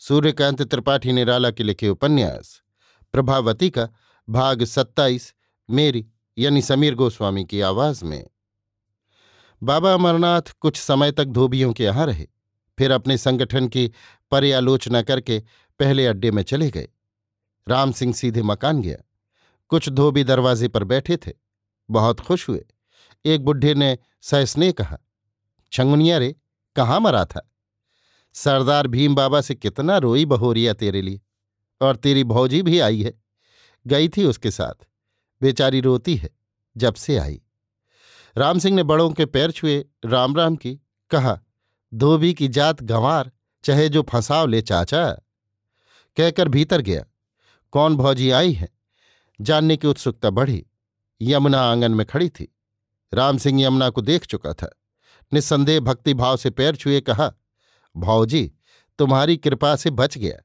सूर्यकांत त्रिपाठी निराला के लिखे उपन्यास। प्रभावती का भाग सत्ताईस, मेरी यानी समीर गोस्वामी की आवाज़ में। बाबा अमरनाथ कुछ समय तक धोबियों के यहाँ रहे, फिर अपने संगठन की पर्यालोचना करके पहले अड्डे में चले गए। राम सिंह सीधे मकान गया। कुछ धोबी दरवाजे पर बैठे थे। बहुत खुश हुए। एक बुढ़े ने सहसने कहा छंगुनिया रे कहाँ मरा था? सरदार भीम बाबा से कितना रोई बहोरिया तेरे लिए। और तेरी भौजी भी आई है। गई थी उसके साथ। बेचारी रोती है, जब से आई। राम सिंह ने बड़ों के पैर छुए, राम राम की, कहा, धोबी की जात गंवार, चाहे जो फंसाव ले चाचा। कहकर भीतर गया, कौन भौजी आई है? जानने की उत्सुकता बढ़ी। यमुना आँगन में खड़ी थी। राम सिंह यमुना को देख चुका था। निस्संदेह भक्तिभाव से पैर छुए कहा भौजी तुम्हारी कृपा से बच गया।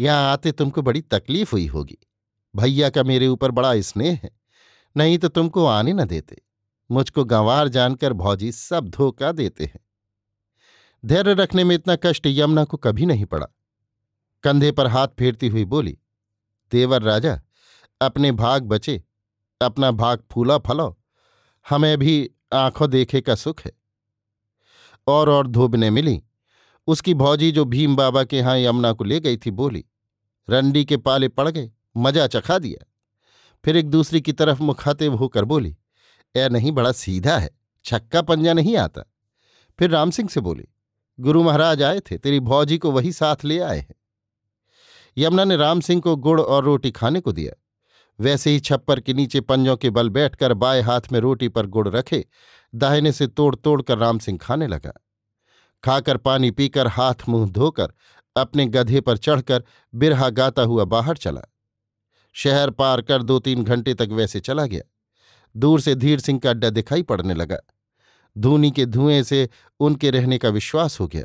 यहाँ आते तुमको बड़ी तकलीफ़ हुई होगी। भैया का मेरे ऊपर बड़ा स्नेह है, नहीं तो तुमको आने न देते। मुझको गंवार जानकर भौजी सब धोखा देते हैं। धैर्य रखने में इतना कष्ट यमुना को कभी नहीं पड़ा। कंधे पर हाथ फेरती हुई बोली, देवर राजा, अपने भाग बचे, अपना भाग फूला फलो हमें भी आँखों देखे का सुख है। और और धोबने मिली उसकी भौजी जो भीम बाबा के यहाँ यमुना को ले गई थी, बोली, रंडी के पाले पड़ गए, मज़ा चखा दिया। फिर एक दूसरी की तरफ़ मुखाते होकर बोली, ए नहीं, बड़ा सीधा है, छक्का पंजा नहीं आता। फिर राम सिंह से बोली, गुरु महाराज आए थे, तेरी भौजी को वही साथ ले आए हैं। यमुना ने राम सिंह को गुड़ और रोटी खाने को दिया। वैसे ही छप्पर के नीचे पंजों के बल बैठकर बाएँ हाथ में रोटी पर गुड़ रखे, दाहिने से तोड़ तोड़ कर राम सिंह खाने लगा। खाकर पानी पीकर हाथ मुँह धोकर अपने गधे पर चढ़कर बिरहा गाता हुआ बाहर चला। शहर पार कर दो तीन घंटे तक वैसे चला गया। दूर से धीर सिंह का अड्डा दिखाई पड़ने लगा। धूनी के धुएँ से उनके रहने का विश्वास हो गया।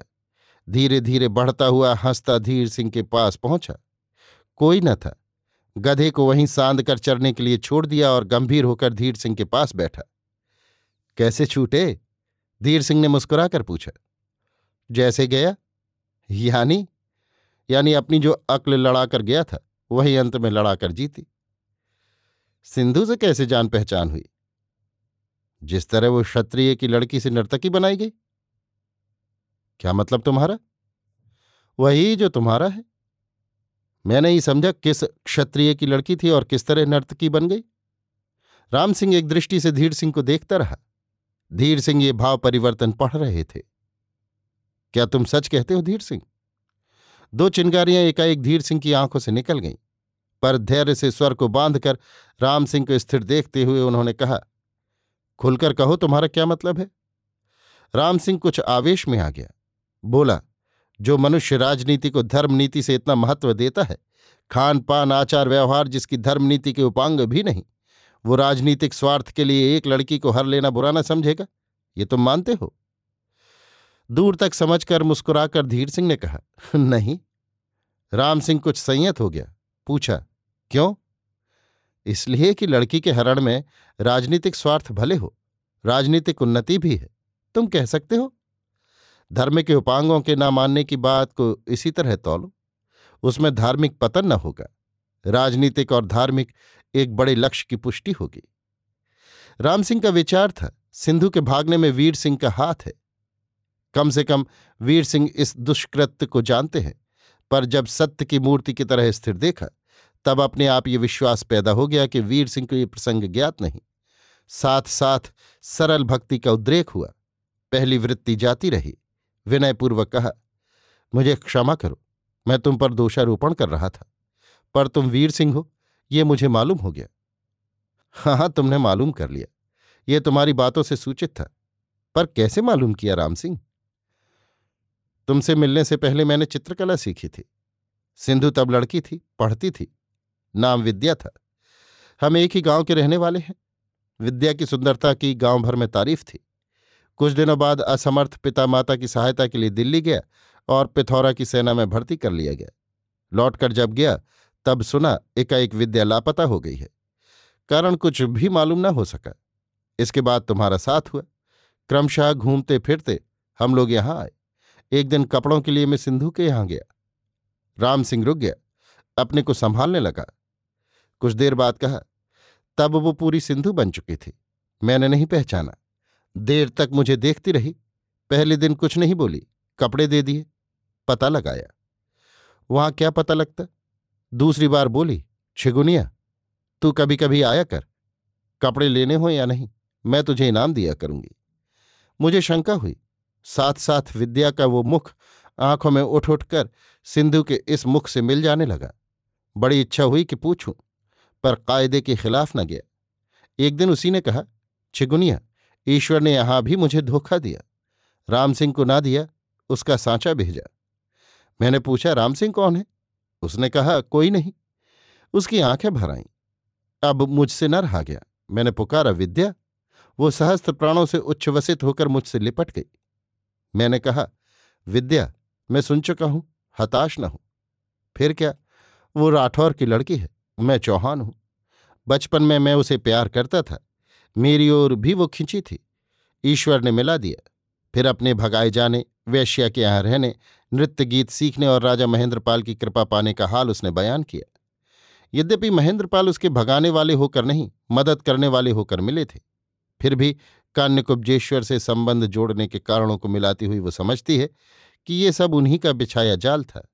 धीरे धीरे बढ़ता हुआ हंसता धीर सिंह के पास पहुँचा। कोई न था। गधे को वहीं सांद कर चरने के लिए छोड़ दिया और गंभीर होकर धीर सिंह के पास बैठा। कैसे छूटे? धीर सिंह ने मुस्कुराकर पूछा। जैसे गया, यानी यानी अपनी जो अक्ल लड़ाकर गया था, वही अंत में लड़ाकर जीती। सिंधु से कैसे जान पहचान हुई? जिस तरह वो क्षत्रिय की लड़की से नर्तकी बनाई गई। क्या मतलब तुम्हारा? वही जो तुम्हारा है। मैं नहीं समझा किस क्षत्रिय की लड़की थी और किस तरह नर्तकी बन गई। राम सिंह एक दृष्टि से धीर सिंह को देखता रहा। धीर सिंह ये भाव परिवर्तन पढ़ रहे थे। क्या तुम सच कहते हो धीर सिंह? दो चिंगारियाँ एकाएक धीर सिंह की आँखों से निकल गईं, पर धैर्य से स्वर को बांधकर राम सिंह को स्थिर देखते हुए उन्होंने कहा, खुलकर कहो तुम्हारा क्या मतलब है? राम सिंह कुछ आवेश में आ गया, बोला, जो मनुष्य राजनीति को धर्मनीति से इतना महत्व देता है खान पान आचार, व्यवहार, जिसकी धर्मनीति के उपांग भी नहीं, वो राजनीतिक स्वार्थ के लिए एक लड़की को हर लेना बुरा ना समझेगा, ये तुम मानते हो? दूर तक समझकर मुस्कुराकर धीर सिंह ने कहा, नहीं, राम सिंह कुछ संयत हो गया। पूछा, क्यों? इसलिए कि लड़की के हरण में राजनीतिक स्वार्थ भले हो, राजनीतिक उन्नति भी है। तुम कह सकते हो, धर्म के उपांगों के ना मानने की बात को इसी तरह तोलो। उसमें धार्मिक पतन न होगा, राजनीतिक और धार्मिक एक बड़े लक्ष्य की पुष्टि होगी। राम सिंह का विचार था, सिंधु के भागने में वीर सिंह का हाथ है। कम से कम वीर सिंह इस दुष्कृत्य को जानते हैं। पर जब सत्य की मूर्ति की तरह स्थिर देखा, तब अपने आप ये विश्वास पैदा हो गया कि वीर सिंह को ये प्रसंग ज्ञात नहीं। साथ साथ सरल भक्ति का उद्रेक हुआ। पहली वृत्ति जाती रही। विनयपूर्वक कहा, मुझे क्षमा करो, मैं तुम पर दोषारोपण कर रहा था। पर तुम वीर सिंह हो, ये मुझे मालूम हो गया। हाँ हाँ तुमने मालूम कर लिया। ये तुम्हारी बातों से सूचित था। पर कैसे मालूम किया राम सिंह? तुमसे मिलने से पहले मैंने चित्रकला सीखी थी। सिंधु तब लड़की थी, पढ़ती थी। नाम विद्या था। हम एक ही गाँव के रहने वाले हैं। विद्या की सुंदरता की गाँव भर में तारीफ़ थी। कुछ दिनों बाद असमर्थ पिता माता की सहायता के लिए दिल्ली गया और पिथौरा की सेना में भर्ती कर लिया गया। लौटकर जब गया, तब सुना एकाएक विद्या लापता हो गई है। कारण कुछ भी मालूम न हो सका। इसके बाद तुम्हारा साथ हुआ। क्रमशः घूमते फिरते हम लोग यहाँ आए। एक दिन कपड़ों के लिए मैं सिंधु के यहाँ गया। राम सिंह रुक गया, अपने को संभालने लगा। कुछ देर बाद कहा, तब वो पूरी सिंधु बन चुकी थी। मैंने नहीं पहचाना। देर तक मुझे देखती रही। पहले दिन कुछ नहीं बोली। कपड़े दे दिए। पता लगाया। वहाँ क्या पता लगता? दूसरी बार बोली, छिगुनिया, तू कभी कभी आया कर। कपड़े लेने हो या नहीं? मैं तुझे इनाम दिया करूँगी। मुझे शंका हुई। साथ साथ विद्या का वो मुख आँखों में उठ उठकर सिंधु के इस मुख से मिल जाने लगा। बड़ी इच्छा हुई कि पूछूँ, पर कायदे के खिलाफ न गया। एक दिन उसी ने कहा, छिगुनिया, ईश्वर ने यहाँ भी मुझे धोखा दिया। राम सिंह को ना दिया, उसका सांचा भेजा। मैंने पूछा, राम सिंह कौन है? उसने कहा, कोई नहीं। उसकी आँखें भर आईं। अब मुझसे न रहा गया। मैंने पुकारा, विद्या, वो सहस्त्र प्राणों से उच्छ्वसित होकर मुझसे लिपट गई। मैंने कहा, विद्या, मैं सुन चुका हूँ, हताश न हूँ। फिर क्या? वो राठौर की लड़की है, मैं चौहान हूँ। बचपन में मैं उसे प्यार करता था, मेरी ओर भी वो खिंची थी। ईश्वर ने मिला दिया। फिर अपने भगाए जाने, वैश्या के यहाँ रहने, नृत्य गीत सीखने और राजा महेंद्रपाल की कृपा पाने का हाल उसने बयान किया। यद्यपि महेंद्रपाल उसके भगाने वाले होकर नहीं, मदद करने वाले होकर मिले थे, फिर भी कान्यकुब्जेश्वर से संबंध जोड़ने के कारणों को मिलाती हुई वो समझती है कि ये सब उन्हीं का बिछाया जाल था।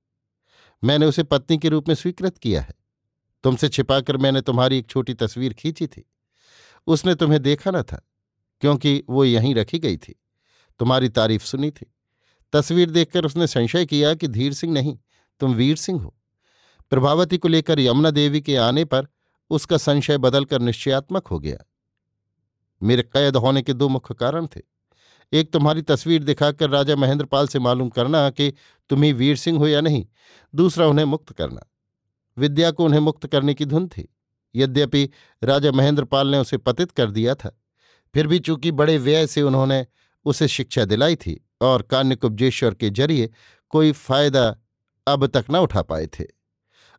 मैंने उसे पत्नी के रूप में स्वीकृत किया है। तुमसे छिपाकर मैंने तुम्हारी एक छोटी तस्वीर खींची थी। उसने तुम्हें देखा न था, क्योंकि वो यहीं रखी गई थी। तुम्हारी तारीफ़ सुनी थी। तस्वीर देखकर उसने संशय किया कि धीर सिंह नहीं, तुम वीर सिंह हो। प्रभावती को लेकर यमुना देवी के आने पर उसका संशय बदलकर निश्चयात्मक हो गया। मेरे कैद होने के दो मुख्य कारण थे। एक, तुम्हारी तस्वीर दिखाकर राजा महेंद्रपाल से मालूम करना कि तुम्ही वीर सिंह हो या नहीं। दूसरा, उन्हें मुक्त करना। विद्या को उन्हें मुक्त करने की धुन थी। यद्यपि राजा महेंद्रपाल ने उसे पतित कर दिया था, फिर भी चूँकि बड़े व्यय से उन्होंने उसे शिक्षा दिलाई थी और कान्यकुब्जेश्वर के ज़रिए कोई फ़ायदा अब तक न उठा पाए थे।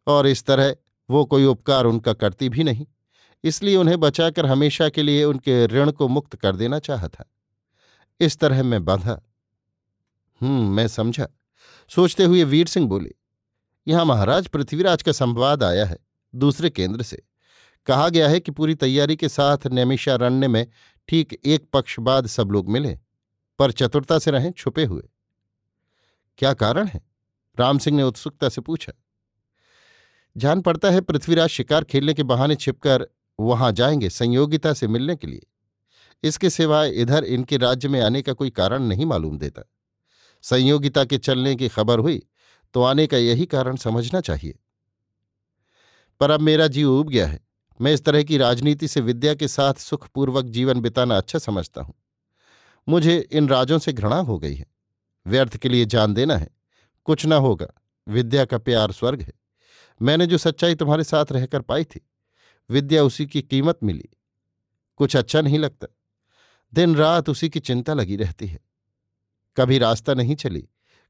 और इस तरह वो कोई उपकार उनका करती भी नहीं। इसलिए उन्हें बचाकर हमेशा के लिए उनके ऋण को मुक्त कर देना चाहा था। इस तरह मैं बांधा। हम्म मैं समझा। सोचते हुए वीर सिंह बोले, यहाँ महाराज, पृथ्वीराज का संवाद आया है, दूसरे केंद्र से। कहा गया है कि पूरी तैयारी के साथ नैमिषारण्य में ठीक एक पक्ष बाद सब लोग मिले, पर चतुरता से रहें, छुपे हुए। क्या कारण है? राम सिंह ने उत्सुकता से पूछा। जान पड़ता है, पृथ्वीराज शिकार खेलने के बहाने छिपकर वहाँ जाएँगे संयोगिता से मिलने के लिए। इसके सिवाय इधर इनके राज्य में आने का कोई कारण नहीं मालूम देता। संयोगिता के चलने की खबर हुई तो आने का यही कारण समझना चाहिए। पर अब मेरा जीव उब गया है। मैं इस तरह की राजनीति से विद्या के साथ सुखपूर्वक जीवन बिताना अच्छा समझता हूँ। मुझे इन राजों से घृणा हो गई है। व्यर्थ के लिए जान देना है। कुछ न होगा। विद्या का प्यार स्वर्ग है। मैंने जो सच्चाई तुम्हारे साथ रहकर पाई थी विद्या उसी की कीमत मिली। कुछ अच्छा नहीं लगता। दिन रात उसी की चिंता लगी रहती है। कभी रास्ता नहीं चली,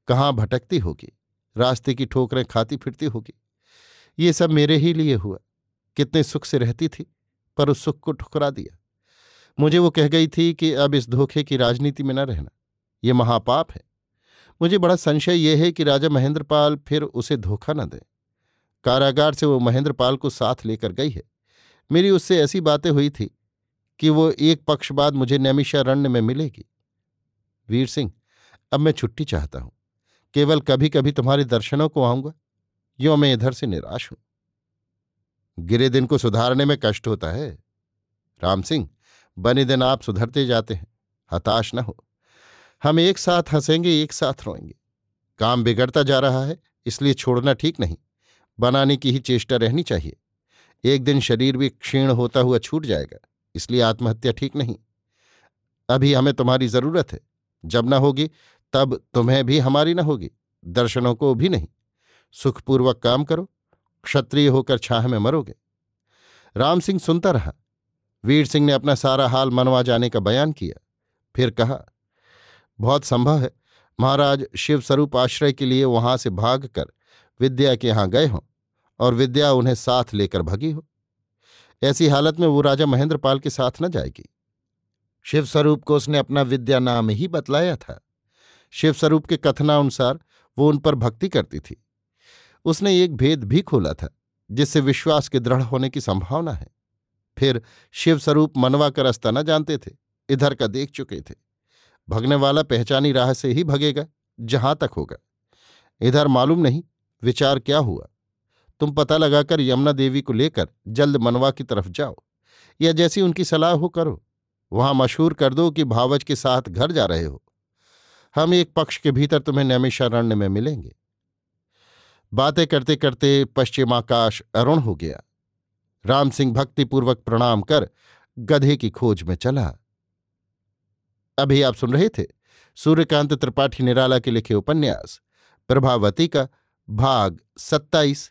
कहाँ भटकती होगी? रास्ते की ठोकरें खाती फिरती होगी। ये सब मेरे ही लिए हुआ। कितने सुख से रहती थी, पर उस सुख को ठुकरा दिया। मुझे वो कह गई थी कि अब इस धोखे की राजनीति में न रहना। ये महापाप है। मुझे बड़ा संशय ये है कि राजा महेंद्रपाल फिर उसे धोखा न दें। कारागार से वो महेंद्रपाल को साथ लेकर गई है। मेरी उससे ऐसी बातें हुई थी कि वो एक पक्ष बाद मुझे नैमिषारण्य में मिलेगी। वीर सिंह, अब मैं छुट्टी चाहता हूँ। केवल कभी कभी तुम्हारे दर्शनों को आऊँगा, यो मैं इधर से निराश हूँ। गिरे दिन को सुधारने में कष्ट होता है। राम सिंह, बने दिन आप सुधरते जाते हैं, हताश न हो। हम एक साथ हंसेंगे, एक साथ रोएँगे। काम बिगड़ता जा रहा है, इसलिए छोड़ना ठीक नहीं। बनाने की ही चेष्टा रहनी चाहिए। एक दिन शरीर भी क्षीण होता हुआ छूट जाएगा, इसलिए आत्महत्या ठीक नहीं। अभी हमें तुम्हारी ज़रूरत है। जब न होगी, तब तुम्हें भी हमारी न होगी, दर्शनों को भी नहीं। सुखपूर्वक काम करो, क्षत्रिय होकर छाह में मरोगे। राम सिंह सुनता रहा। वीर सिंह ने अपना सारा हाल मनवा जाने का बयान किया। फिर कहा, बहुत संभव है। महाराज शिवस्वरूप आश्रय के लिए वहाँ से भागकर विद्या के यहाँ गए हों। और विद्या उन्हें साथ लेकर भगी हो। ऐसी हालत में वो राजा महेंद्रपाल के साथ न जाएगी। शिवस्वरूप को उसने अपना विद्या नाम ही बतलाया था। शिवस्वरूप के कथनानुसार वो उन पर भक्ति करती थी। उसने एक भेद भी खोला था, जिससे विश्वास के दृढ़ होने की संभावना है। फिर शिवस्वरूप मनवा का रास्ता न जानते थे, इधर का देख चुके थे। भगने वाला पहचानी राह से ही भगेगा, जहाँ तक होगा। इधर मालूम नहीं, विचार क्या हुआ। तुम पता लगाकर यमुना देवी को लेकर जल्द मनवा की तरफ़ जाओ, या जैसी उनकी सलाह हो करो। वहाँ मशहूर कर दो कि भावज के साथ घर जा रहे हो। हम एक पक्ष के भीतर तुम्हें नैमिषारण्य में मिलेंगे। बातें करते करते पश्चिमाकाश अरुण हो गया। राम सिंह भक्तिपूर्वक प्रणाम कर गधे की खोज में चला। अभी आप सुन रहे थे सूर्यकांत त्रिपाठी निराला के लिखे उपन्यास, प्रभावती का भाग सत्ताईस